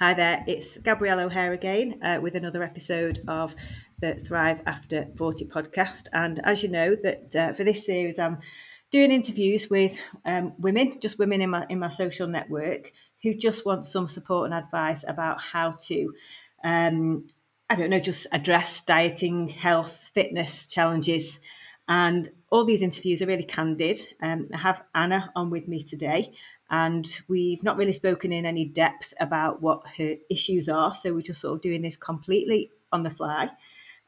Hi there, it's Gabrielle O'Hare again uh, with another episode of the Thrive After 40 podcast. And as you know, that uh, for this series, I'm doing interviews with um, women, just women in my in my social network who just want some support and advice about how to, um, I don't know, just address dieting, health, fitness challenges. And all these interviews are really candid. Um, I have Anna on with me today, and we've not really spoken in any depth about what her issues are. So we're just sort of doing this completely on the fly.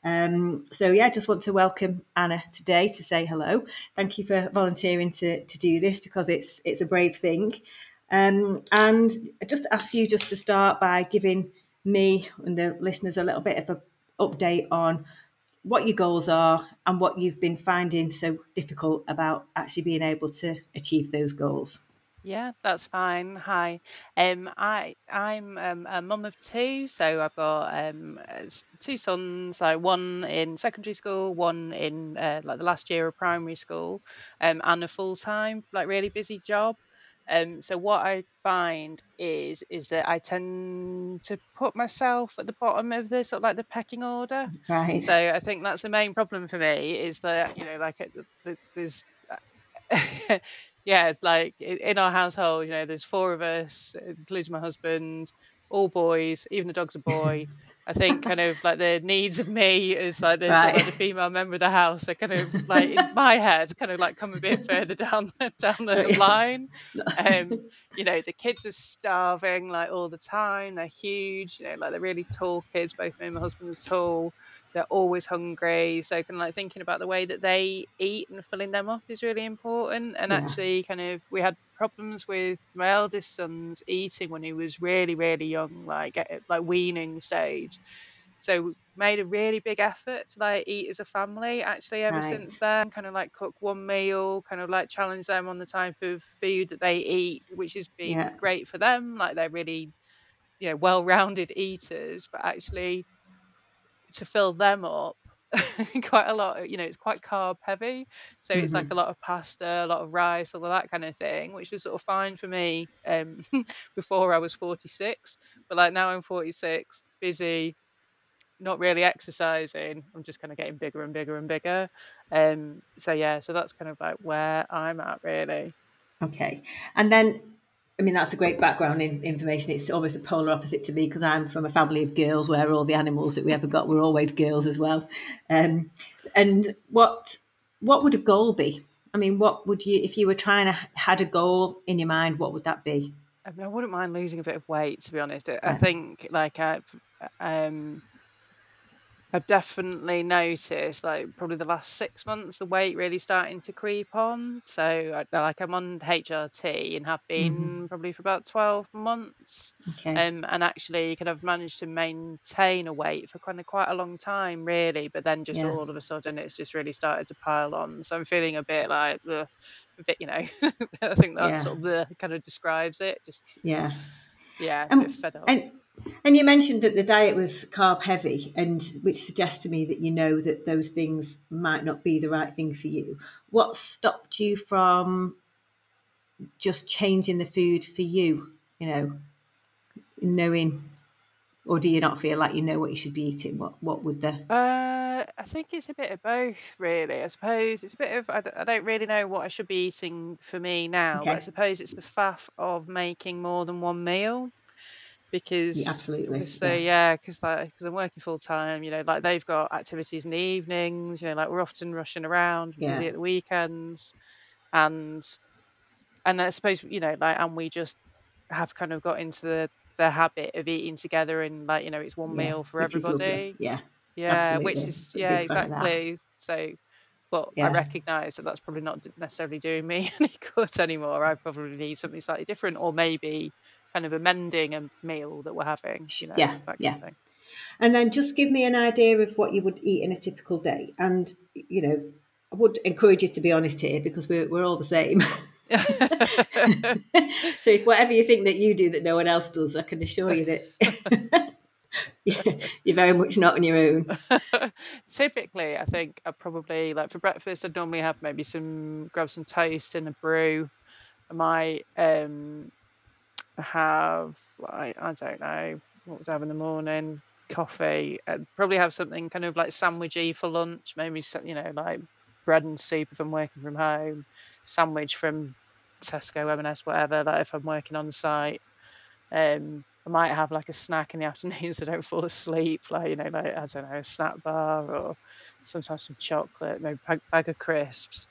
Um, so yeah, I just want to welcome Anna today to say hello. Thank you for volunteering to, to do this because it's it's a brave thing. Um, and just ask you just to start by giving me and the listeners a little bit of an update on what your goals are and what you've been finding so difficult about actually being able to achieve those goals. Yeah, that's fine. Hi. Um, I I'm um, a mum of two, so I've got um two sons, like one in secondary school, one in uh, like the last year of primary school, um, and a full time like really busy job. Um, so what I find is is that I tend to put myself at the bottom of the sort of like the pecking order. Right. So I think that's the main problem for me is that you know like there's yeah, it's like in our household, you know, there's four of us, including my husband, all boys, even the dog's a boy. I think kind of like the needs of me as like the, right. sort of like the female member of the house are kind of like in my head, kind of like come a bit further down the, down the line. Um, you know, the kids are starving like all the time. They're huge. You know, like they're really tall kids. Both me and my husband are tall they're always hungry. So kind of like thinking about the way that they eat and filling them up is really important. And yeah. actually, kind of we had problems with my eldest son's eating when he was really really young, like at like weaning stage. So we made a really big effort to like eat as a family actually ever right. since then kind of like cook one meal kind of like challenge them on the type of food that they eat which has been yeah. great for them like they're really you know well-rounded eaters but actually to fill them up quite a lot you know it's quite carb heavy so mm-hmm. it's like mm-hmm. a lot of pasta a lot of rice all of that kind of thing which was sort of fine for me um before i was 46 but like now i'm 46 busy not really exercising i'm just kind of getting bigger and bigger and bigger um so yeah so that's kind of like where i'm at really okay and then I mean, that's a great background in, information. It's almost a polar opposite to me because I'm from a family of girls where all the animals that we ever got were always girls as well. Um, and what what would a goal be? I mean, what would you, if you were trying to had a goal in your mind, what would that be? I mean, I wouldn't mind losing a bit of weight, to be honest. I think like I've, um, I've definitely noticed, like probably the last six months, the weight really starting to creep on. So, like, I'm on HRT and have been mm-hmm. probably for about 12 months. Okay. Um, and actually, kind of managed to maintain a weight for kind of quite a long time, really. But then, just yeah. all of a sudden, it's just really started to pile on. So, I'm feeling a bit like, a bit, you know, I think that yeah. sort of the kind of describes it. Just, yeah. Yeah, um, fed up. And- and you mentioned that the diet was carb heavy, and which suggests to me that you know that those things might not be the right thing for you. What stopped you from just changing the food for you? You know, knowing, or do you not feel like you know what you should be eating? What What would the? Uh, I think it's a bit of both, really. I suppose it's a bit of I d- I don't really know what I should be eating for me now, but I suppose it's the faff of making more than one meal because Yeah, absolutely. so Yeah. yeah because like because i'm working full time you know like they've got activities in the evenings you know like we're often rushing around we're busy at the weekends and and i suppose you know like and we just have kind of got into the the habit of eating together and like you know it's one Yeah. meal for Which is lovely. everybody Yeah. yeah which is yeah big fan of that. exactly so but I recognise that that's probably not necessarily doing me any good anymore. I probably need something slightly different, or maybe kind of amending a meal that we're having, you know, Yeah. Yeah. And then just give me an idea of what you would eat in a typical day. And, you know, I would encourage you to be honest here because we're, we're all the same. so if whatever you think that you do that no one else does, I can assure you that you're very much not on your own. Typically, I think I probably like for breakfast. I'd normally have maybe some grab some toast and a brew. I might um, have like I don't know what would I have in the morning? Coffee I'd probably have something kind of like sandwichy for lunch maybe you know like bread and soup if I'm working from home sandwich from Tesco M&S whatever like if I'm working on site. Um I might have like a snack in the afternoon so I don't fall asleep like you know like I don't know a snack bar or sometimes some chocolate maybe a bag of crisps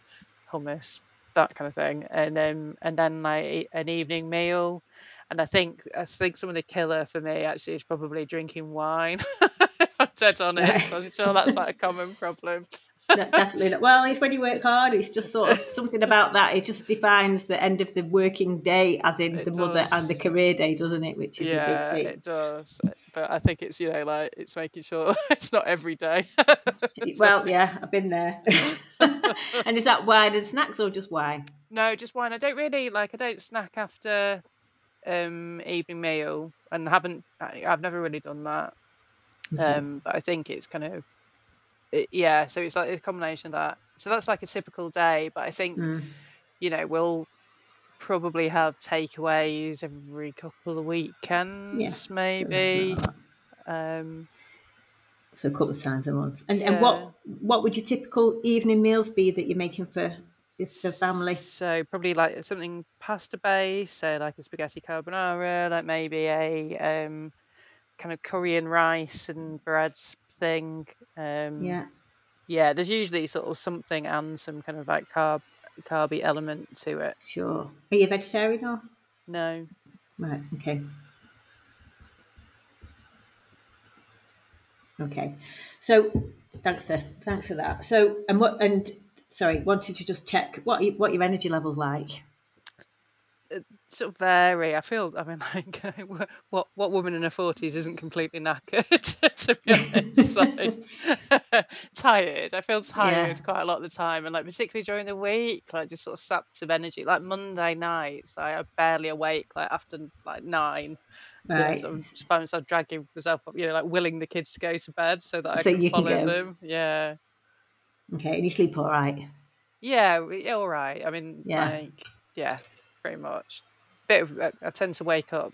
hummus that kind of thing and then and then like an evening meal and I think I think some of the killer for me actually is probably drinking wine. if I'm dead honest. I'm sure that's like a common problem. no, definitely not. Well, it's when you work hard. It's just sort of something about that. It just defines the end of the working day, as in it the does. mother and the career day, doesn't it? Which is yeah, a big thing. it does. But I think it's you know like it's making sure it's not every day. well, yeah, I've been there. and is that wine and snacks or just wine? No, just wine. I don't really like. I don't snack after um, evening meal, and haven't I, have never really done that. Mm-hmm. Um, but I think it's kind of it, yeah. So it's like a combination of that. So that's like a typical day. But I think mm. you know we'll probably have takeaways every couple of weekends, yeah, maybe. Um, so a couple of times a month. And yeah. and what what would your typical evening meals be that you're making for the family. So probably like something pasta based, so like a spaghetti carbonara, like maybe a um, kind of Korean rice and breads thing. Um, yeah. Yeah, there's usually sort of something and some kind of like carb carby element to it. Sure. Are you vegetarian or? No. Right. Okay. Okay. So thanks for thanks for that. So and what and sorry, wanted to just check what what your energy levels like. Uh, Sort of vary. I feel. I mean, like, what what woman in her forties isn't completely knackered? to be honest, like, tired. I feel tired yeah. quite a lot of the time, and like particularly during the week, like just sort of sapped of energy. Like Monday nights, I barely awake. Like after like nine. Right. You know, sort of find myself dragging myself up, you know, like willing the kids to go to bed so that I so can follow can them. Yeah. Okay, and you sleep all right? Yeah, all right. I mean, yeah, like, yeah, pretty much. Bit of, I tend to wake up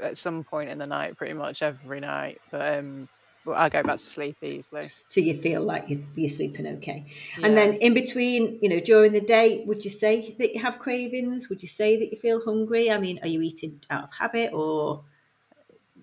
at some point in the night, pretty much every night, but um, I go back to sleep easily. So you feel like you're, you're sleeping okay. Yeah. And then in between, you know, during the day, would you say that you have cravings? Would you say that you feel hungry? I mean, are you eating out of habit or?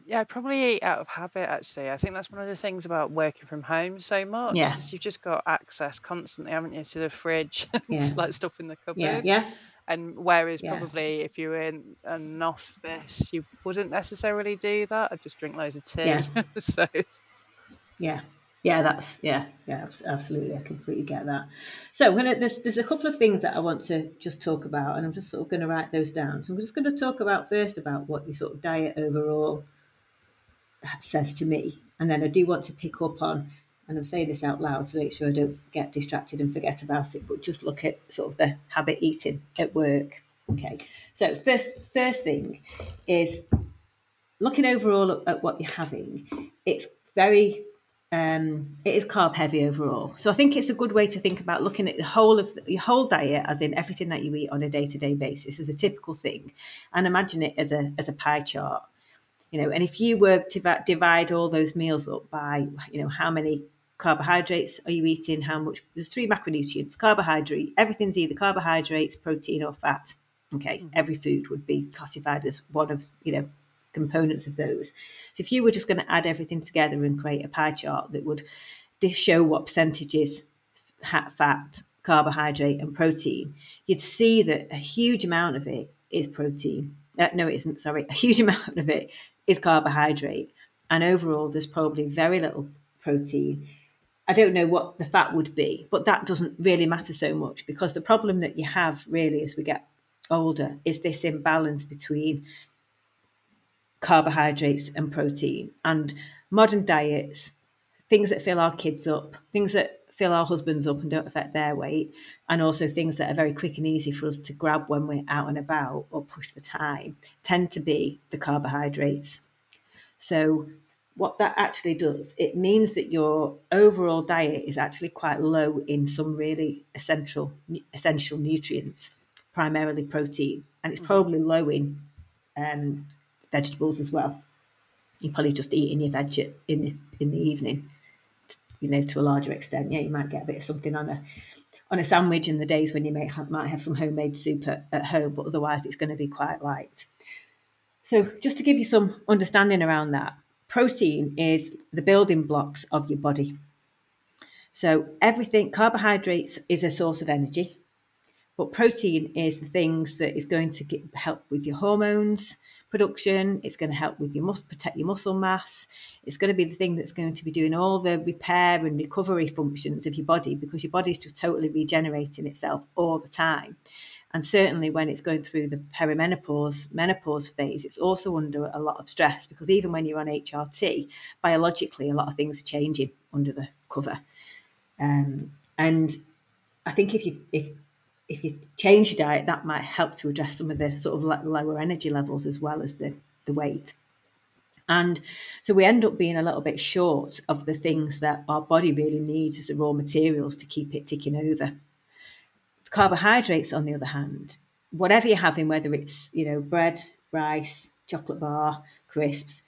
Yeah, I probably eat out of habit actually. I think that's one of the things about working from home so much. Yeah. You've just got access constantly, haven't you, to the fridge, yeah. like stuff in the cupboard. Yeah. yeah. And whereas yeah. probably if you were in an office, you wouldn't necessarily do that. I'd just drink loads of tea. Yeah. so yeah. Yeah, that's yeah, yeah, absolutely. I completely get that. So I'm gonna there's there's a couple of things that I want to just talk about, and I'm just sort of going to write those down. So I'm just going to talk about first about what your sort of diet overall uh, says to me. And then I do want to pick up on, and I'm saying this out loud to make sure I don't get distracted and forget about it, but just look at sort of the habit eating at work. Okay. So first first thing is looking overall at what you're having. It's very um, it is carb heavy overall. So I think it's a good way to think about looking at the whole of the, your whole diet, as in everything that you eat on a day to day basis, as a typical thing, and imagine it as a as a pie chart you know and if you were to divide all those meals up by you know how many carbohydrates. Are you eating how much? There's three macronutrients. Carbohydrate. Everything's either carbohydrates protein or fat. Okay. Mm-hmm. every food would be classified as one of you know components of those. So if you were just going to add everything together and create a pie chart that would show what percentages fat carbohydrate and protein you'd see that a huge amount of it is protein. Uh, no it isn't. Sorry. A huge amount of it is carbohydrate. And overall, there's probably very little protein. I don't know what the fat would be, but that doesn't really matter so much because the problem that you have really as we get older is this imbalance between carbohydrates and protein. And modern diets, things that fill our kids up, things that fill our husbands up and don't affect their weight, and also things that are very quick and easy for us to grab when we're out and about or pushed for time, tend to be the carbohydrates. So, what that actually does, it means that your overall diet is actually quite low in some really essential essential nutrients, primarily protein, and it's mm. probably low in um, vegetables as well. You're probably just eating your veg in the in the evening, you know, to a larger extent. Yeah, you might get a bit of something on a on a sandwich in the days when you may have, might have some homemade soup at, at home, but otherwise it's going to be quite light. So, just to give you some understanding around that, protein is the building blocks of your body. So, everything, carbohydrates is a source of energy, but protein is the things that is going to get, help with your hormones production. It's going to help with your protect your muscle mass. It's going to be the thing that's going to be doing all the repair and recovery functions of your body because your body is just totally regenerating itself all the time. And certainly when it's going through the perimenopause, menopause phase, it's also under a lot of stress because even when you're on HRT, biologically, a lot of things are changing under the cover. Um, and I think if you if if you change your diet, that might help to address some of the sort of lower energy levels as well as the, the weight. And so we end up being a little bit short of the things that our body really needs as the raw materials to keep it ticking over. Carbohydrates, on the other hand, whatever you're having, whether it's you know bread, rice, chocolate bar, crisps,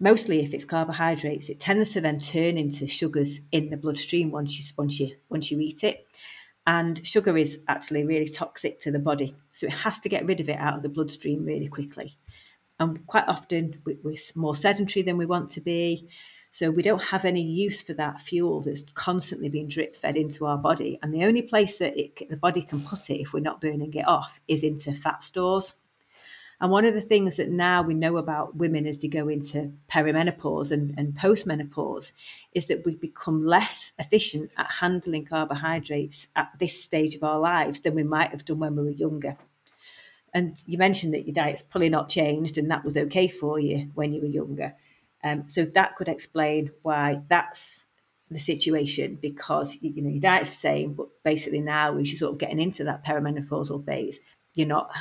mostly if it's carbohydrates, it tends to then turn into sugars in the bloodstream once you once you once you eat it. And sugar is actually really toxic to the body. So it has to get rid of it out of the bloodstream really quickly. And quite often we're more sedentary than we want to be. So we don't have any use for that fuel that's constantly being drip fed into our body. And the only place that it, the body can put it if we're not burning it off is into fat stores. And one of the things that now we know about women as they go into perimenopause and, and postmenopause is that we become less efficient at handling carbohydrates at this stage of our lives than we might have done when we were younger. And you mentioned that your diet's probably not changed and that was okay for you when you were younger. Um, so that could explain why that's the situation because you know your diet's the same, but basically now as you're sort of getting into that perimenopausal phase, you're not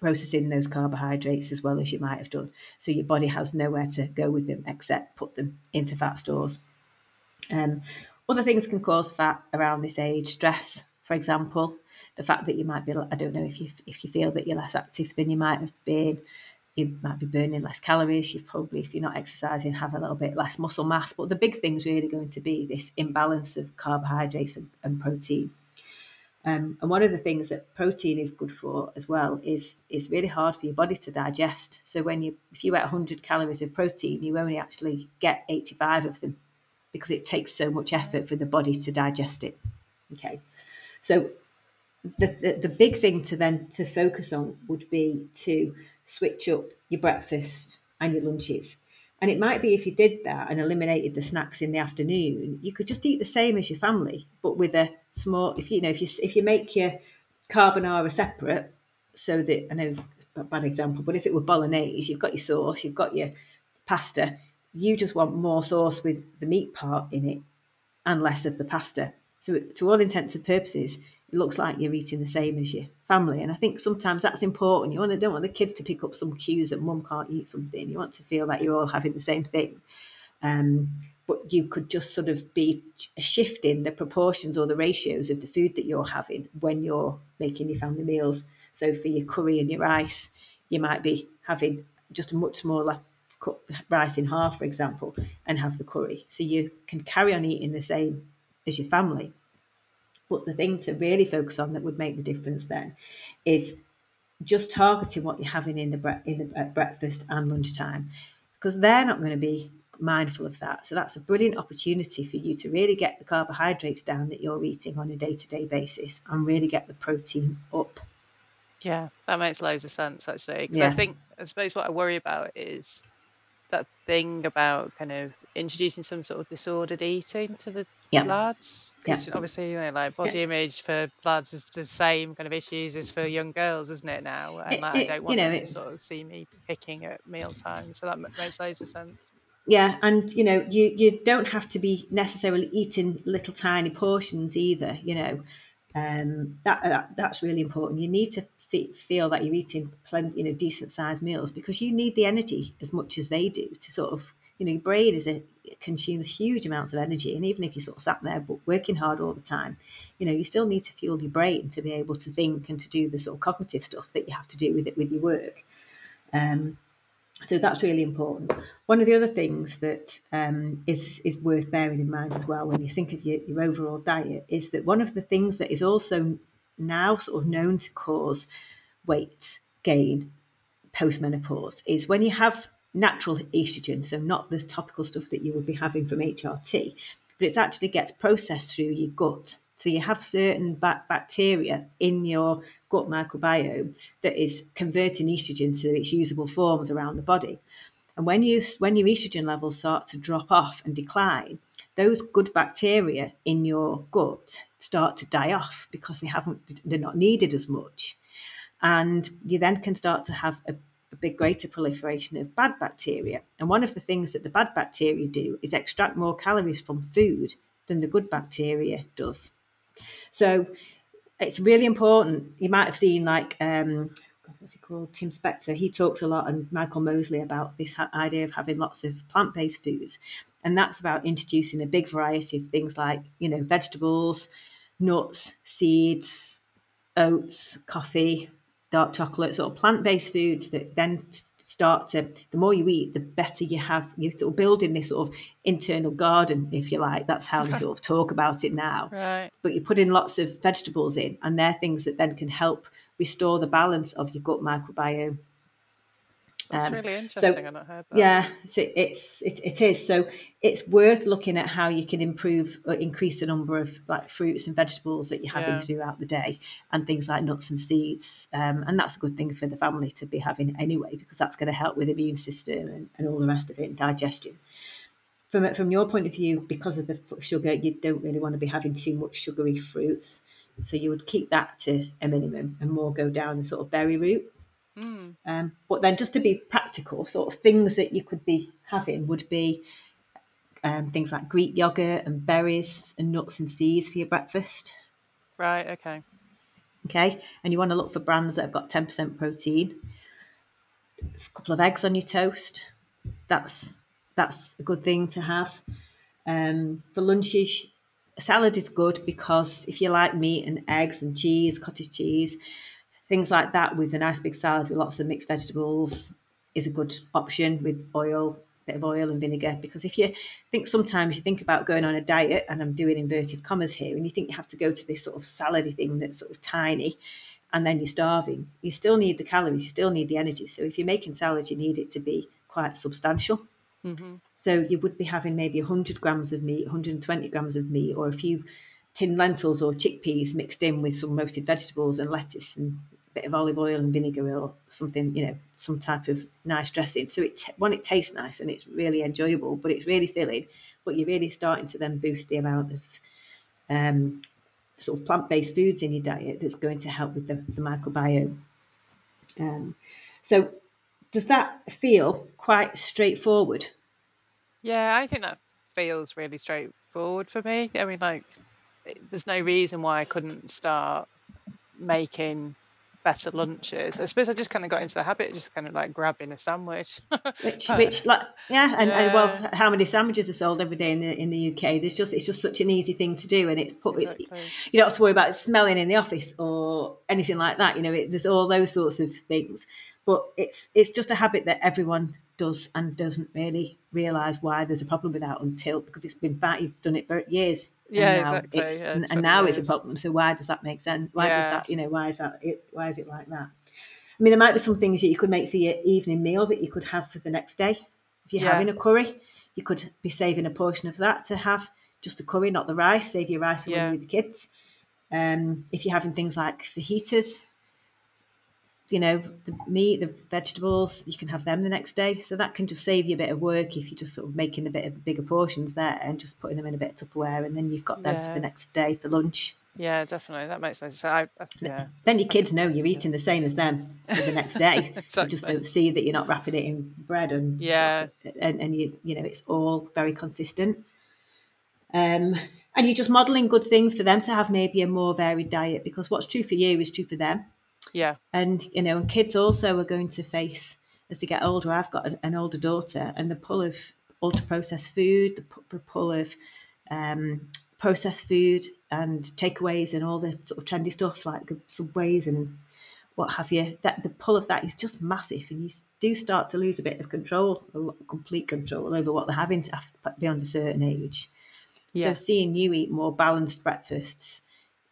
processing those carbohydrates as well as you might have done. So your body has nowhere to go with them except put them into fat stores. Um, other things can cause fat around this age, stress, for example, the fact that you might be, I don't know if you if you feel that you're less active than you might have been, you might be burning less calories. You've probably, if you're not exercising, have a little bit less muscle mass. But the big thing is really going to be this imbalance of carbohydrates and, and protein. Um, and one of the things that protein is good for as well is it's really hard for your body to digest. So when you if you eat 100 calories of protein, you only actually get 85 of them because it takes so much effort for the body to digest it. Okay, so the, the, the big thing to then to focus on would be to switch up your breakfast and your lunches. And it might be if you did that and eliminated the snacks in the afternoon, you could just eat the same as your family, but with a small. If you know, if you if you make your carbonara separate, so that I know a bad example, but if it were bolognese, you've got your sauce, you've got your pasta. You just want more sauce with the meat part in it, and less of the pasta. So, to all intents and purposes, looks like you're eating the same as your family. And I think sometimes that's important. You want to, don't want the kids to pick up some cues that mum can't eat something. You want to feel that you're all having the same thing. Um, but you could just sort of be shifting the proportions or the ratios of the food that you're having when you're making your family meals. So for your curry and your rice, you might be having just a much smaller cut rice in half, for example, and have the curry. So you can carry on eating the same as your family, but the thing to really focus on that would make the difference then is just targeting what you're having in the bre- in the breakfast and lunchtime, because they're not going to be mindful of that. So that's a brilliant opportunity for you to really get the carbohydrates down that you're eating on a day to day basis and really get the protein up. Yeah, that makes loads of sense actually. Because yeah. I think, I suppose, what I worry about is that thing about kind of introducing some sort of disordered eating to the yeah. lads because yeah. obviously you know like body yeah. image for lads is the same kind of issues as for young girls isn't it now and like, it, I don't want you know, them to sort of see me picking at meal time so that makes loads of sense yeah and you know you you don't have to be necessarily eating little tiny portions either you know um, that, that that's really important you need to feel that you're eating plenty, you know, decent sized meals because you need the energy as much as they do to sort of, you know, your brain is a consumes huge amounts of energy, and even if you sort of sat there working hard all the time, you know, you still need to fuel your brain to be able to think and to do the sort of cognitive stuff that you have to do with it with your work. Um, so that's really important. One of the other things that um, is is worth bearing in mind as well when you think of your, your overall diet is that one of the things that is also now sort of known to cause weight gain post menopause is when you have natural estrogen, so not the topical stuff that you would be having from HRT, but it actually gets processed through your gut. So you have certain bacteria in your gut microbiome that is converting estrogen to its usable forms around the body. And when you when your estrogen levels start to drop off and decline, those good bacteria in your gut start to die off because they haven't they're not needed as much. And you then can start to have a a big greater proliferation of bad bacteria. And one of the things that the bad bacteria do is extract more calories from food than the good bacteria does. So it's really important. You might have seen like um, what's he called? Tim Spector. He talks a lot, and Michael Mosley about this idea of having lots of plant-based foods, and that's about introducing a big variety of things like you know vegetables, nuts, seeds, oats, coffee, dark chocolate, sort of plant based foods that then start to the more you eat, the better you have. You're sort of building this sort of internal garden, if you like. That's how they sort of talk about it now. Right. But you put in lots of vegetables in, and they're things that then can help restore the balance of your gut microbiome. That's um, really interesting. So, I not heard that. Yeah, so it's it, it is. So it's worth looking at how you can improve or increase the number of like fruits and vegetables that you're having yeah. throughout the day, and things like nuts and seeds. Um, and that's a good thing for the family to be having anyway, because that's going to help with immune system and, and all the rest of it, and digestion. From from your point of view, because of the sugar, you don't really want to be having too much sugary fruits. So you would keep that to a minimum and more go down the sort of berry route. Mm. Um, but then, just to be practical, sort of things that you could be having would be um, things like Greek yogurt and berries and nuts and seeds for your breakfast. Right. Okay. Okay, and you want to look for brands that have got ten percent protein. A couple of eggs on your toast. That's that's a good thing to have. Um, for lunches, salad is good because if you like meat and eggs and cheese, cottage cheese, things like that with a nice big salad with lots of mixed vegetables is a good option with oil bit of oil and vinegar. Because if you think sometimes you think about going on a diet and i'm doing inverted commas here and you think you have to go to this sort of salady thing that's sort of tiny and then you're starving you still need the calories you still need the energy. So if you're making salad you need it to be quite substantial. Mm-hmm. so you would be having maybe 100 grams of meat 120 grams of meat or a few tin lentils or chickpeas mixed in with some roasted vegetables and lettuce and bit of olive oil and vinegar or something, you know, some type of nice dressing. So it one, it tastes nice and it's really enjoyable, but it's really filling. But you're really starting to then boost the amount of um, sort of plant based foods in your diet that's going to help with the, the microbiome. Um, so does that feel quite straightforward? Yeah, I think that feels really straightforward for me. I mean, like, there's no reason why I couldn't start making better lunches. I suppose I just kind of got into the habit of just kind of like grabbing a sandwich. which, which, like, yeah, and, yeah. and, well, how many sandwiches are sold every day in the in the UK? There's just it's just such an easy thing to do, and it's put exactly. it's, you don't have to worry about smelling in the office or anything like that. You know, it, there's all those sorts of things, but it's it's just a habit that everyone does and doesn't really realize why there's a problem with that until because it's been fat. You've done it for years yeah, exactly. Yeah, and, and now it's a problem. So why does that make sense? Why yeah. does that? You know, why is that? It, why is it like that? I mean, there might be some things that you could make for your evening meal that you could have for the next day. If you're yeah. having a curry, you could be saving a portion of that to have just the curry, not the rice. Save your rice for with the kids. Um, if you're having things like fajitas, you know, the meat, the vegetables, you can have them the next day. So that can just save you a bit of work if you're just sort of making a bit of bigger portions there and just putting them in a bit of Tupperware and then you've got them yeah. for the next day for lunch. Yeah, definitely. That makes sense. So I, I, yeah. Then your kids know you're eating the same as them for the next day. exactly. You just don't see that you're not wrapping it in bread and yeah, stuff. and and you you know it's all very consistent. Um, and you're just modeling good things for them to have maybe a more varied diet because what's true for you is true for them. Yeah. And, you know, kids also are going to face, as they get older, I've got an older daughter, and the pull of ultra processed food, the pull of um, processed food and takeaways and all the sort of trendy stuff like the subways and what have you, that the pull of that is just massive, and you do start to lose a bit of control, complete control over what they're having to, beyond a certain age. Yeah. So seeing you eat more balanced breakfasts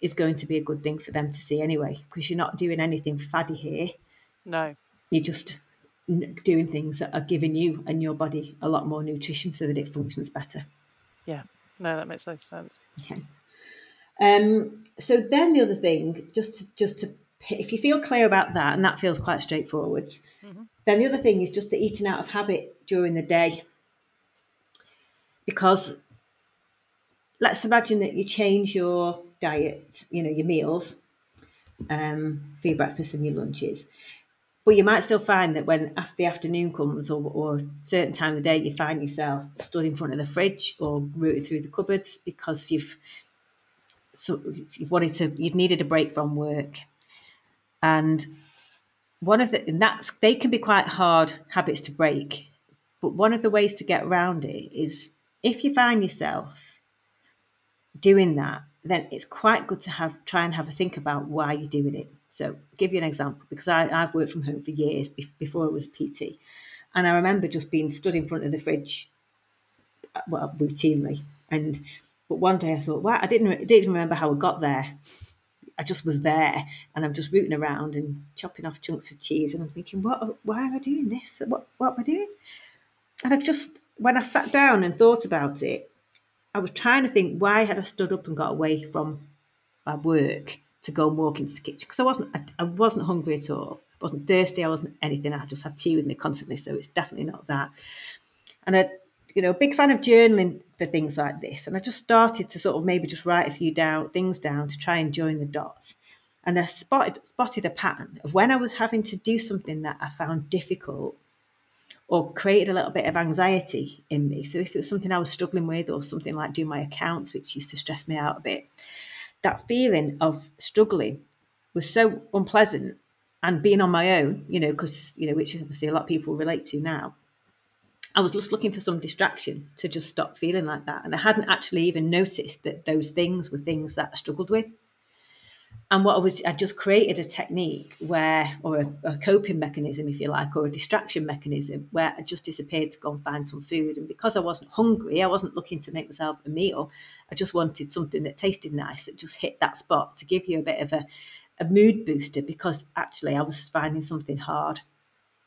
is going to be a good thing for them to see anyway, because you're not doing anything faddy here. No, you're just doing things that are giving you and your body a lot more nutrition so that it functions better. Yeah, no, that makes no sense. Okay. Um, so then the other thing, just to, just to if you feel clear about that, and that feels quite straightforward, mm-hmm. then the other thing is just the eating out of habit during the day. Because let's imagine that you change your diet, you know, your meals um, for your breakfast and your lunches. But you might still find that when after the afternoon comes or, or certain time of the day, you find yourself stood in front of the fridge or rooted through the cupboards because you've so you've wanted to you've needed a break from work and one of the and that's they can be quite hard habits to break but one of the ways to get around it is if you find yourself doing that then it's quite good to have try and have a think about why you're doing it so I'll give you an example because I, i've worked from home for years before i was pt and i remember just being stood in front of the fridge uh, well routinely and but one day i thought wow i didn't, didn't remember how i got there I just was there and I'm just rooting around and chopping off chunks of cheese and I'm thinking, what why am I doing this? What what am I doing? And I've just when I sat down and thought about it, I was trying to think why had I stood up and got away from my work to go and walk into the kitchen because I wasn't I, I wasn't hungry at all. I wasn't thirsty, I wasn't anything. I just had tea with me constantly, so it's definitely not that. And I you know, a big fan of journaling for things like this. And I just started to sort of maybe just write a few down things down to try and join the dots. And I spotted spotted a pattern of when I was having to do something that I found difficult or created a little bit of anxiety in me. So if it was something I was struggling with or something like doing my accounts, which used to stress me out a bit, that feeling of struggling was so unpleasant and being on my own, you know, because, you know, which obviously a lot of people relate to now I was just looking for some distraction to just stop feeling like that. And I hadn't actually even noticed that those things were things that I struggled with. And what I was, I just created a technique where, or a, a, coping mechanism, if you like, or a distraction mechanism where I just disappeared to go and find some food. And because I wasn't hungry, I wasn't looking to make myself a meal. I just wanted something that tasted nice, that just hit that spot to give you a bit of a, a mood booster because actually I was finding something hard.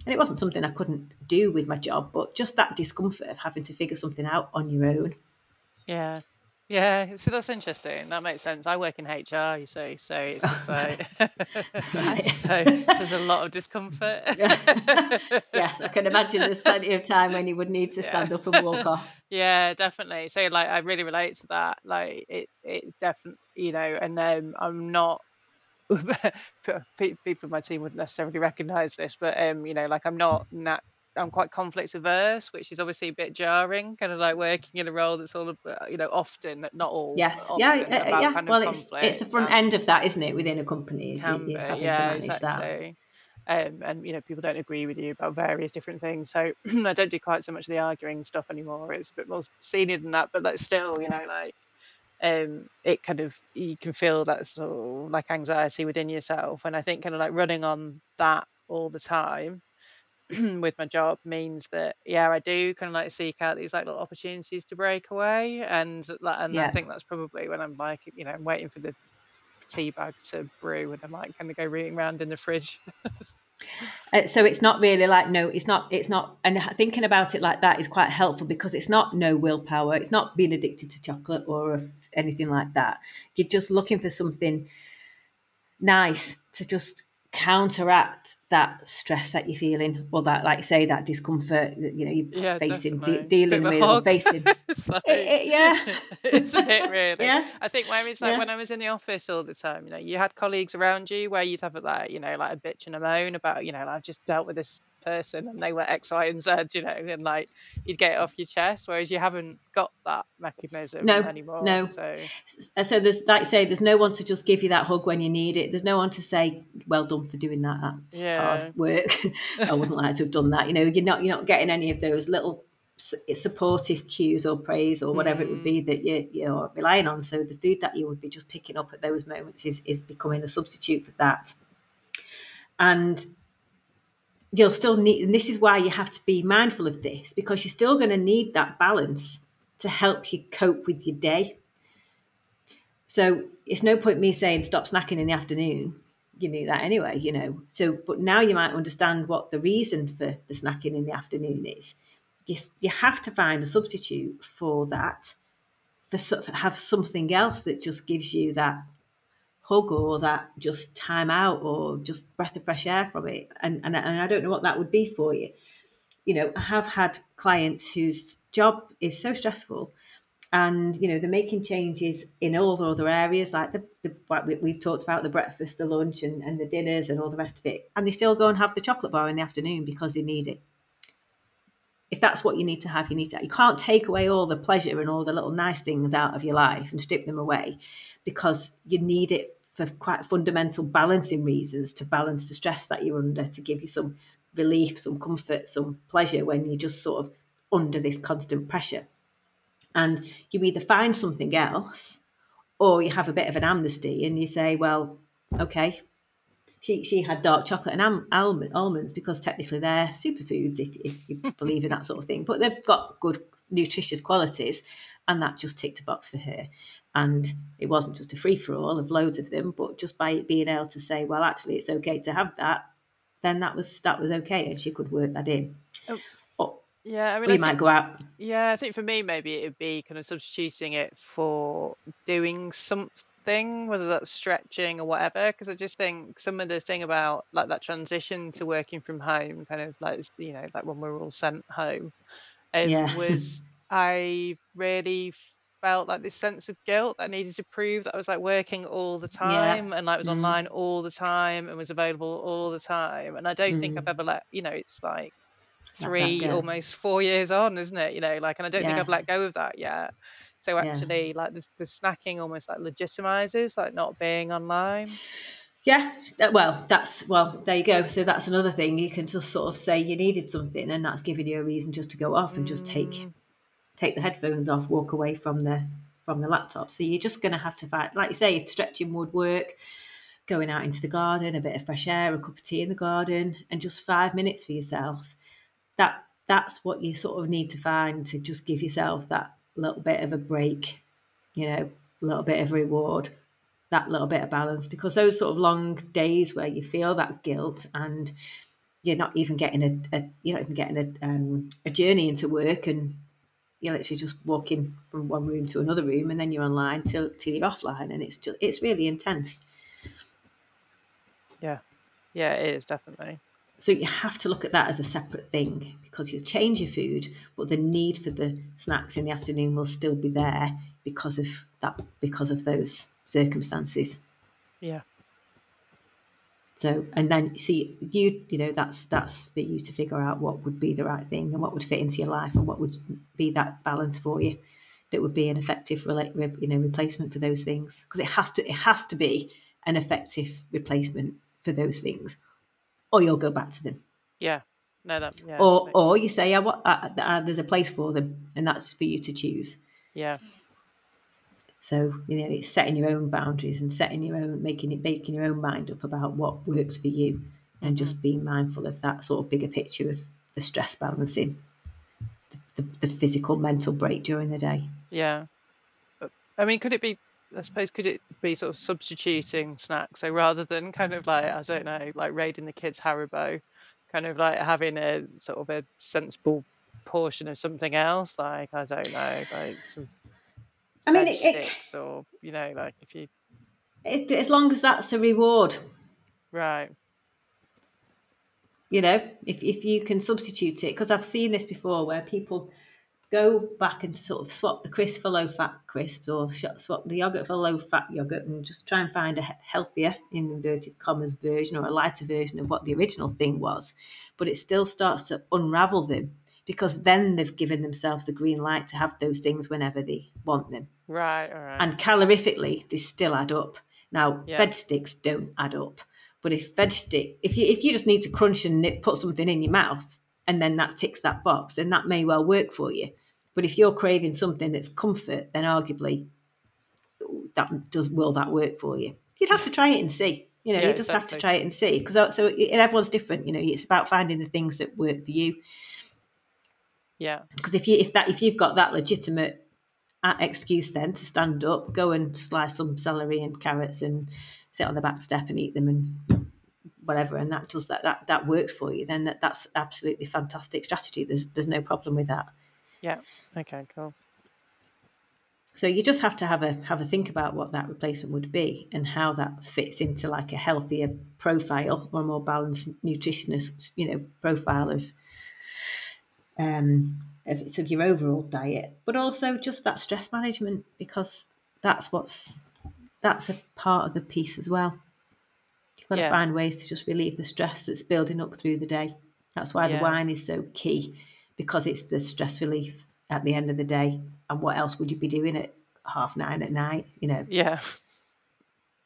And it wasn't something I couldn't do with my job, but just that discomfort of having to figure something out on your own. Yeah. Yeah, so that's interesting. That makes sense. I work in HR, you see, so it's just like so, so there's a lot of discomfort. yes, I can imagine there's plenty of time when you would need to stand yeah. up and walk off. Yeah, definitely. So like I really relate to that. Like it it definitely you know, and um I'm not people in my team wouldn't necessarily recognize this, but um, you know, like I'm not nat- I'm quite conflict averse, which is obviously a bit jarring. Kind of like working in a role that's all, you know, often not all. Yes, yeah, uh, yeah. Well, it's it's the front end of that, isn't it, within a company? Is you, yeah, exactly. Um, and you know, people don't agree with you about various different things. So I don't do quite so much of the arguing stuff anymore. It's a bit more senior than that, but that's still, you know, like um, it kind of you can feel that sort of like anxiety within yourself and i think kind of like running on that all the time with my job means that yeah i do kind of like seek out these like little opportunities to break away and and yeah. i think that's probably when i'm like you know i'm waiting for the tea bag to brew and I'm like kind of go rooting around in the fridge Uh, so it's not really like no it's not it's not and thinking about it like that is quite helpful because it's not no willpower it's not being addicted to chocolate or anything like that you're just looking for something nice to just counteract that stress that you're feeling or that like say that discomfort that you know you're yeah, facing de- dealing with or facing. It's like, it, it, yeah. it's a bit really. Yeah. I think when it's like yeah. when i was in the office all the time you know you had colleagues around you where you'd have like you know like a bitch and a moan about you know like, i've just dealt with this person and they were X, Y, and Z, you know, and like you'd get it off your chest, whereas you haven't got that mechanism no, anymore. No. So so there's like I say, there's no one to just give you that hug when you need it. There's no one to say, Well done for doing that. That's yeah. hard work. I wouldn't like to have done that. You know, you're not you're not getting any of those little supportive cues or praise or whatever mm. it would be mm. that you, you're relying on. So the food that you would be just picking up at those moments is, is becoming a substitute for that. And you'll still need, and this is why you have to be mindful of this because you're still going to need that balance to help you cope with your day. So it's no point me saying stop snacking in the afternoon. You knew that anyway, you know. So, but now you might understand what the reason for the snacking in the afternoon is. You, you have to find a substitute for that, for have something else that just gives you that hug or that just time out or just breath of fresh air from it. And, and, and I don't know what that would be for you. You know, I have had clients whose job is so stressful and you know they're making changes in all the other areas like the, the we've talked about the breakfast the lunch and, and the dinners and all the rest of it and they still go and have the chocolate bar in the afternoon because they need it if that's what you need to have you need to you can't take away all the pleasure and all the little nice things out of your life and strip them away because you need it for quite fundamental balancing reasons to balance the stress that you're under, to give you some relief, some comfort, some pleasure when you're just sort of under this constant pressure. And you either find something else or you have a bit of an amnesty and you say, well, okay, she, she had dark chocolate and almond, almonds because technically they're superfoods if, if you believe in that sort of thing, but they've got good nutritious qualities and that just ticked a box for her. And it wasn't just a free for all of loads of them, but just by being able to say, well, actually, it's okay to have that, then that was that was okay, and she could work that in. Oh. Yeah, I mean, we I might go out. Yeah, I think for me, maybe it would be kind of substituting it for doing something, whether that's stretching or whatever. Because I just think some of the thing about like that transition to working from home, kind of like you know, like when we're all sent home, um, yeah. was I really felt like this sense of guilt I needed to prove that I was like working all the time yeah. and like was mm. online all the time and was available all the time. And I don't mm. think I've ever let you know, it's like three almost four years on, isn't it? You know, like and I don't yeah. think I've let go of that yet. So actually like the, the snacking almost like legitimizes like not being online. Yeah, well, that's well, there you go. So that's another thing. You can just sort of say you needed something, and that's giving you a reason just to go off and just take mm take the headphones off, walk away from the from the laptop. So you're just going to have to find, like you say, if stretching would work, going out into the garden, a bit of fresh air, a cup of tea in the garden, and just five minutes for yourself. That that's what you sort of need to find to just give yourself that little bit of a break, you know, a little bit of reward, that little bit of balance. Because those sort of long days where you feel that guilt and you're not even getting a, a you're not even getting a, um, a journey into work and you're literally just walking from one room to another room and then you're online till till you're offline and it's just it's really intense yeah yeah it is definitely so you have to look at that as a separate thing because you'll change your food but the need for the snacks in the afternoon will still be there because of that because of those circumstances yeah so, and then see you, you know, that's that's for you to figure out what would be the right thing and what would fit into your life and what would be that balance for you that would be an effective, you know, replacement for those things because it has to it has to be an effective replacement for those things, or you'll go back to them. Yeah. No, that. Yeah, or or you say, yeah, what, uh, uh, there's a place for them, and that's for you to choose. Yeah. So you know, it's setting your own boundaries and setting your own, making it, making your own mind up about what works for you, and just mm-hmm. being mindful of that sort of bigger picture of the stress balancing, the, the, the physical, mental break during the day. Yeah, I mean, could it be? I suppose could it be sort of substituting snacks? So rather than kind of like I don't know, like raiding the kids' Haribo, kind of like having a sort of a sensible portion of something else, like I don't know, like some I mean, it, sticks or you know, like if you, it, as long as that's a reward, right? You know, if if you can substitute it, because I've seen this before where people go back and sort of swap the crisp for low fat crisps or swap the yogurt for low fat yogurt and just try and find a healthier, in inverted commas, version or a lighter version of what the original thing was. But it still starts to unravel them because then they've given themselves the green light to have those things whenever they want them. Right, all right. And calorifically, they still add up. Now, yeah. veg sticks don't add up. But if veg stick, if you if you just need to crunch and put something in your mouth, and then that ticks that box, then that may well work for you. But if you're craving something that's comfort, then arguably that does will that work for you? You'd have to try it and see. You know, yeah, you just exactly. have to try it and see because uh, so everyone's different. You know, it's about finding the things that work for you. Yeah. Because if you if that if you've got that legitimate uh, excuse then to stand up, go and slice some celery and carrots and sit on the back step and eat them and whatever, and that does that that that works for you, then that, that's absolutely fantastic strategy. There's there's no problem with that. Yeah. Okay. Cool. So you just have to have a have a think about what that replacement would be and how that fits into like a healthier profile or a more balanced nutritionist, you know, profile of um of, of your overall diet, but also just that stress management because that's what's that's a part of the piece as well. You've got yeah. to find ways to just relieve the stress that's building up through the day. That's why yeah. the wine is so key because it's the stress relief at the end of the day. And what else would you be doing at half nine at night? You know. Yeah.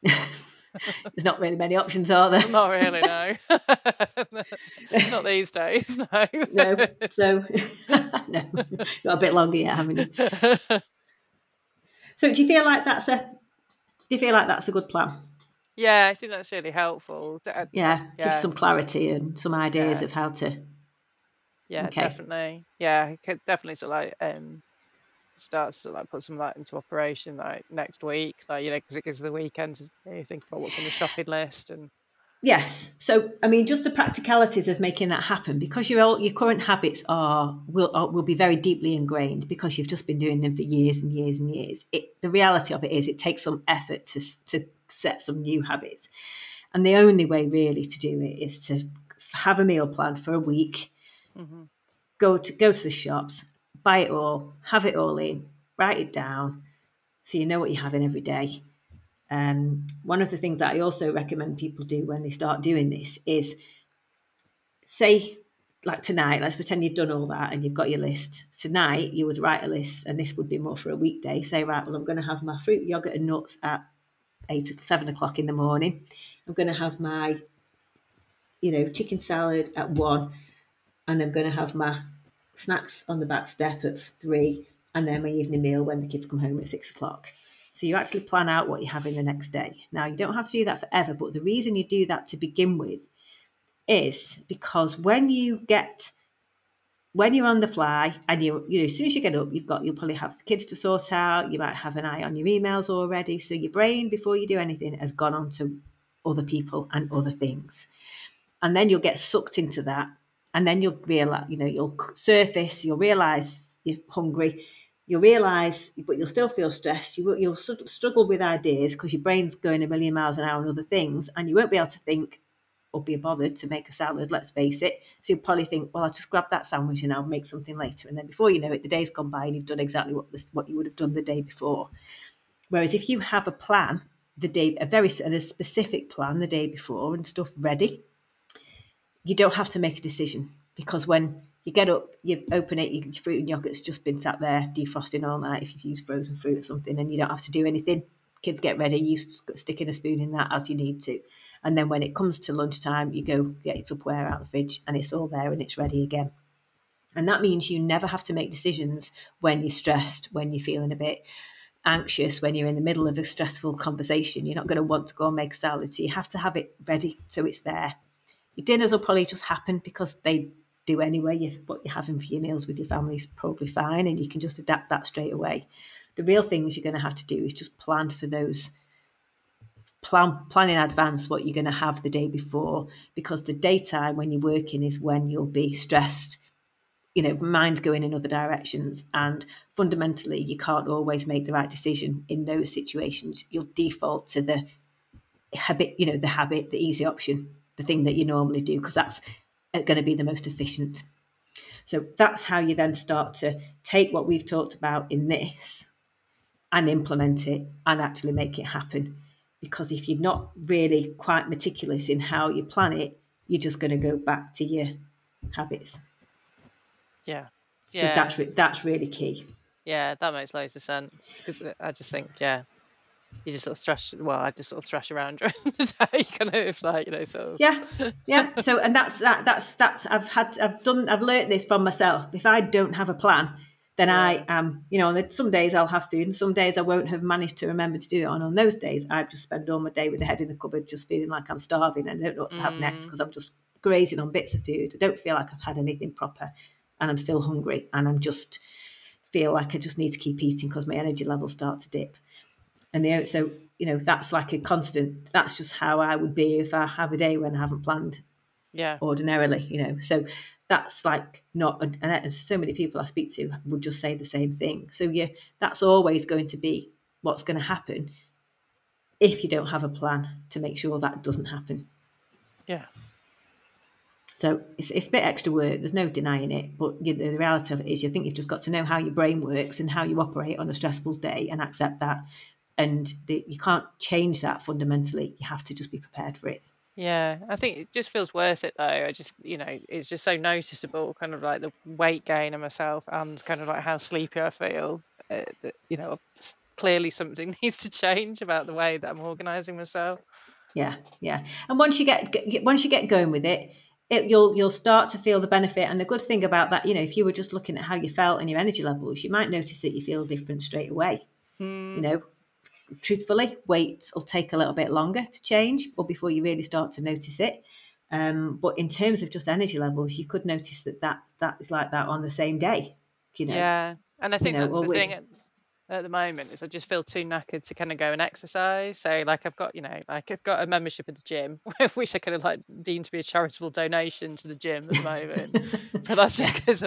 There's not really many options, are there? Not really, no. not these days, no. no. So, no, got a bit longer yet, haven't you? So, do you feel like that's a? Do you feel like that's a good plan? Yeah, I think that's really helpful. Yeah, yeah. give some clarity and some ideas yeah. of how to. Yeah, okay. definitely. Yeah, definitely. So, like, um, starts to like put some of that into operation like next week like you know because it gives the weekend to you know, think about what's on the shopping list and yes. So i mean just the practicalities of making that happen because your all your current habits are will are, will be very deeply ingrained because you've just been doing them for years and years and years. It the reality of it is it takes some effort to to set some new habits. And the only way really to do it is to have a meal plan for a week. Mm-hmm. go to go to the shops buy it all, have it all in, write it down so you know what you're having every day. Um, one of the things that I also recommend people do when they start doing this is say, like tonight, let's pretend you've done all that and you've got your list. Tonight, you would write a list, and this would be more for a weekday. Say, right, well, I'm going to have my fruit, yogurt, and nuts at eight, seven o'clock in the morning. I'm going to have my, you know, chicken salad at one, and I'm going to have my snacks on the back step at three, and then my evening meal when the kids come home at six o'clock. So you actually plan out what you're having the next day. Now, you don't have to do that forever, but the reason you do that to begin with is because when you get when you're on the fly and you you know as soon as you get up you've got you'll probably have the kids to sort out you might have an eye on your emails already so your brain before you do anything has gone on to other people and other things and then you'll get sucked into that and then you'll realize, you know, you'll surface, you'll realize you're hungry, you'll realize, but you'll still feel stressed. You will, you'll struggle with ideas because your brain's going a million miles an hour on other things, and you won't be able to think or be bothered to make a salad. Let's face it. So you'll probably think, well, I'll just grab that sandwich and I'll make something later. And then before you know it, the day's gone by and you've done exactly what this, what you would have done the day before. Whereas if you have a plan, the day a very a specific plan the day before and stuff ready you don't have to make a decision because when you get up, you open it, your fruit and yogurt's just been sat there defrosting all night if you've used frozen fruit or something, and you don't have to do anything. Kids get ready, you stick in a spoon in that as you need to. And then when it comes to lunchtime, you go get your Tupperware out of the fridge and it's all there and it's ready again. And that means you never have to make decisions when you're stressed, when you're feeling a bit anxious, when you're in the middle of a stressful conversation. You're not going to want to go and make salad. So you have to have it ready so it's there. Dinners will probably just happen because they do anyway. You, what you're having for your meals with your family is probably fine, and you can just adapt that straight away. The real things you're going to have to do is just plan for those. Plan, plan in advance what you're going to have the day before because the daytime when you're working is when you'll be stressed you know mind going in other directions and fundamentally you can't always make the right decision in those situations you'll default to the habit you know the habit the easy option the thing that you normally do because that's uh, going to be the most efficient. So that's how you then start to take what we've talked about in this and implement it and actually make it happen. Because if you're not really quite meticulous in how you plan it, you're just going to go back to your habits. Yeah. So yeah. that's re- that's really key. Yeah, that makes loads of sense because I just think, yeah, you just sort of thrash well i just sort of thrash around during the day kind of like you know sort of yeah yeah so and that's that that's that's i've had i've done i've learnt this from myself if i don't have a plan then. I am, you know, some days I'll have food and some days I won't have managed to remember to do it on. On those days, i've just spend all my day with the head in the cupboard, just feeling like I'm starving and I don't know what to have next because mm. I'm just grazing on bits of food. I don't feel like I've had anything proper and I'm still hungry and I'm just feel like I just need to keep eating because my energy levels start to dip. And the, so, you know, that's like a constant, that's just how I would be if I have a day when I haven't planned yeah. ordinarily you know? So that's like not and so many people i speak to would just say the same thing. So yeah that's always going to be what's going to happen if you don't have a plan to make sure that doesn't happen. Yeah. So it's, it's a bit extra work there's no denying it but you know, the reality of it is you think you've just got to know how your brain works and how you operate on a stressful day and accept that and the, you can't change that fundamentally you have to just be prepared for it yeah, I think it just feels worth it though. I just, you know, it's just so noticeable, kind of like the weight gain of myself and kind of like how sleepy I feel. Uh, that, you know, clearly something needs to change about the way that I'm organising myself. Yeah, yeah. And once you get, get once you get going with it, it, you'll you'll start to feel the benefit. And the good thing about that, you know, if you were just looking at how you felt and your energy levels, you might notice that you feel different straight away. Mm. You know, truthfully, weight will take a little bit longer to change or before you really start to notice it. Um, but in terms of just energy levels, you could notice that that, that is like that on the same day. You know? Yeah. And I think you know, that's the thing at the moment is I just feel too knackered to kind of go and exercise. So like I've got, you know, like I've got a membership at the gym, which I kind of like deem to be a charitable donation to the gym at the moment. but that's just because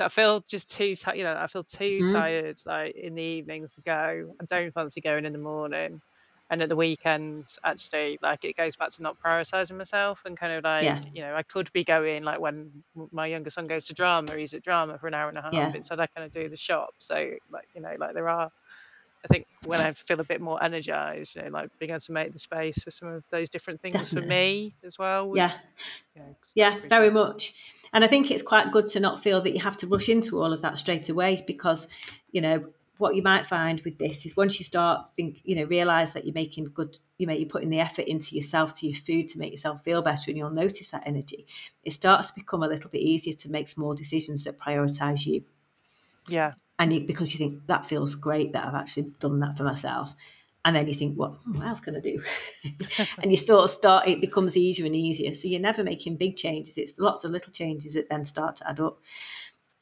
I feel just too tired. You know, I feel too mm. tired like in the evenings to go. I don't fancy going in the morning and at the weekends actually like it goes back to not prioritizing myself and kind of like yeah. you know i could be going like when my younger son goes to drama he's at drama for an hour and a half yeah. instead i kind of do the shop so like you know like there are i think when i feel a bit more energized you know like being able to make the space for some of those different things Definitely. for me as well was, yeah you know, yeah very much and i think it's quite good to not feel that you have to rush into all of that straight away because you know what you might find with this is once you start think you know realize that you're making good you know you're putting the effort into yourself to your food to make yourself feel better and you'll notice that energy it starts to become a little bit easier to make small decisions that prioritize you. Yeah. And you, because you think that feels great that i've actually done that for myself. And then you think what, hmm, what else can i do? And you sort of start it becomes easier and easier. So you're never making big changes. It's lots of little changes that then start to add up.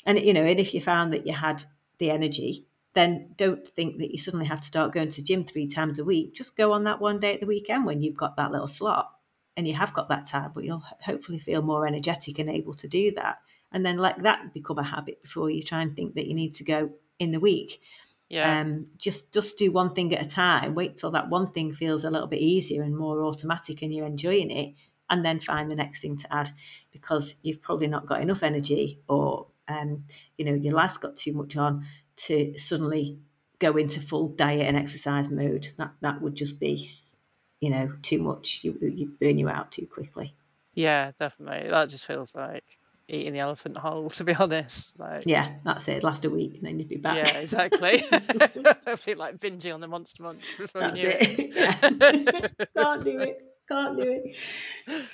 And you know and if you found that you had the energy then don't think that you suddenly have to start going to the gym three times a week. Just go on that one day at the weekend when you've got that little slot and you have got that time, but you'll hopefully feel more energetic and able to do that. And then let that become a habit before you try and think that you need to go in the week. Yeah. Um, just just do one thing at a time. Wait till that one thing feels a little bit easier and more automatic, and you're enjoying it, and then find the next thing to add because you've probably not got enough energy, or um, you know your life's got too much on to suddenly go into full diet and exercise mode. That that would just be, you know, too much. You you burn you out too quickly. Yeah, definitely. That just feels like eating the elephant whole, to be honest. Like yeah, that's it. Last a week and then you'd be back. Yeah, exactly. I feel like binging on the Monster Munch before that's you it. it. Yeah. Can't do it. Can't do it.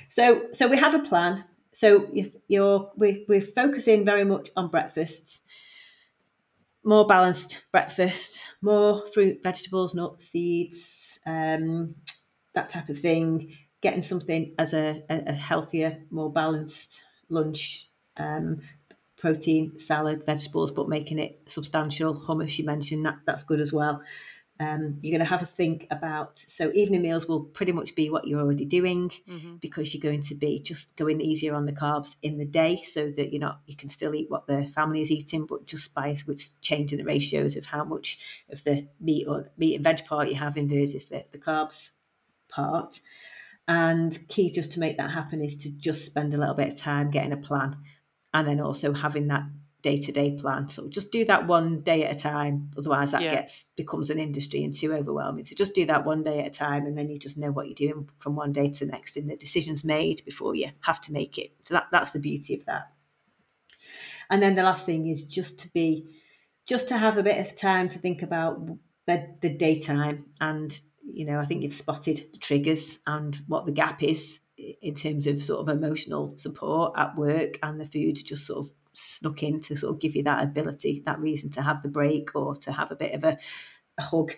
So so we have a plan. So you're we we're focusing very much on breakfasts more balanced breakfast, more fruit, vegetables, nuts, seeds, um, that type of thing. Getting something as a, a healthier, more balanced lunch, um, protein, salad, vegetables, but making it substantial. Hummus, you mentioned that that's good as well. Um, you're going to have a think about so evening meals will pretty much be what you're already doing mm-hmm. because you're going to be just going easier on the carbs in the day so that you're not you can still eat what the family is eating but just by which changing the ratios of how much of the meat or meat and veg part you have in versus the, the carbs part and key just to make that happen is to just spend a little bit of time getting a plan and then also having that day to day plan. So just do that one day at a time. Otherwise, that yeah. gets becomes an industry and too overwhelming. So just do that one day at a time, and then you just know what you're doing from one day to the next, and the decisions made before you have to make it. So that that's the beauty of that. And then the last thing is just to be, just to have a bit of time to think about the the daytime and you know, I think you've spotted the triggers and what the gap is in terms of sort of emotional support at work and the food just sort of snuck in to sort of give you that ability, that reason to have the break or to have a bit of a, a hug,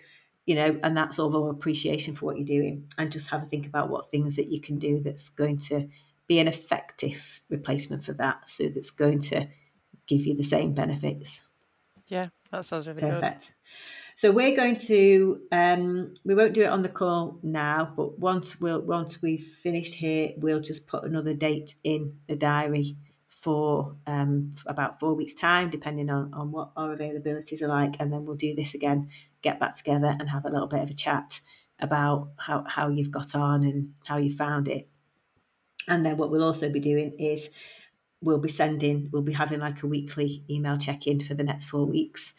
you know, and that sort of appreciation for what you're doing. And just have a think about what things that you can do that's going to be an effective replacement for that. So that's going to give you the same benefits. Yeah, that sounds really Perfect. Good. So we're going to um, we won't do it on the call now, but once we'll once we've finished here, we'll just put another date in the diary for um, about four weeks' time, depending on, on what our availabilities are like, and then we'll do this again, get back together and have a little bit of a chat about how, how you've got on and how you found it. And then what we'll also be doing is we'll be sending, we'll be having like a weekly email check in for the next four weeks,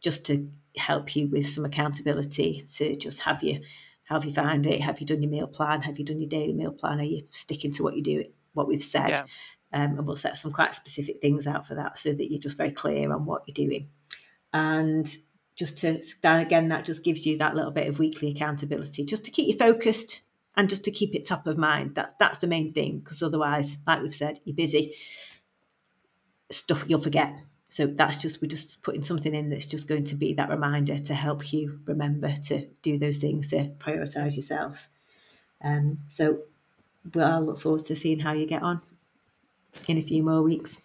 just to help you with some accountability to just have you have you found it? Have you done your meal plan? Have you done your daily meal plan? Are you sticking to what you do, what we've said? Yeah. Um, and we'll set some quite specific things out for that so that you're just very clear on what you're doing. And just to again, that just gives you that little bit of weekly accountability, just to keep you focused and just to keep it top of mind. That's that's the main thing because otherwise, like we've said, you're busy. Stuff you'll forget. So that's just we're just putting something in that's just going to be that reminder to help you remember to do those things to prioritize yourself. Um, so well, I'll look forward to seeing how you get on in a few more weeks.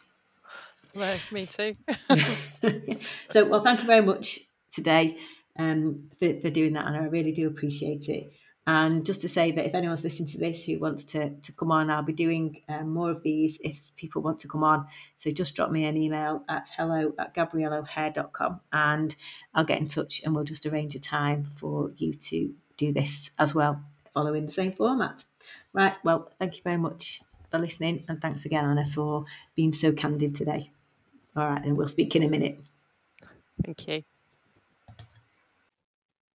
Me too. so, well, thank you very much today um, for, for doing that, and I really do appreciate it. And just to say that if anyone's listening to this who wants to, to come on, I'll be doing um, more of these if people want to come on. So just drop me an email at hello at gabrielleohare.com and I'll get in touch and we'll just arrange a time for you to do this as well, following the same format. Right, well, thank you very much for listening and thanks again, Anna, for being so candid today. All right, then we'll speak in a minute. Thank you.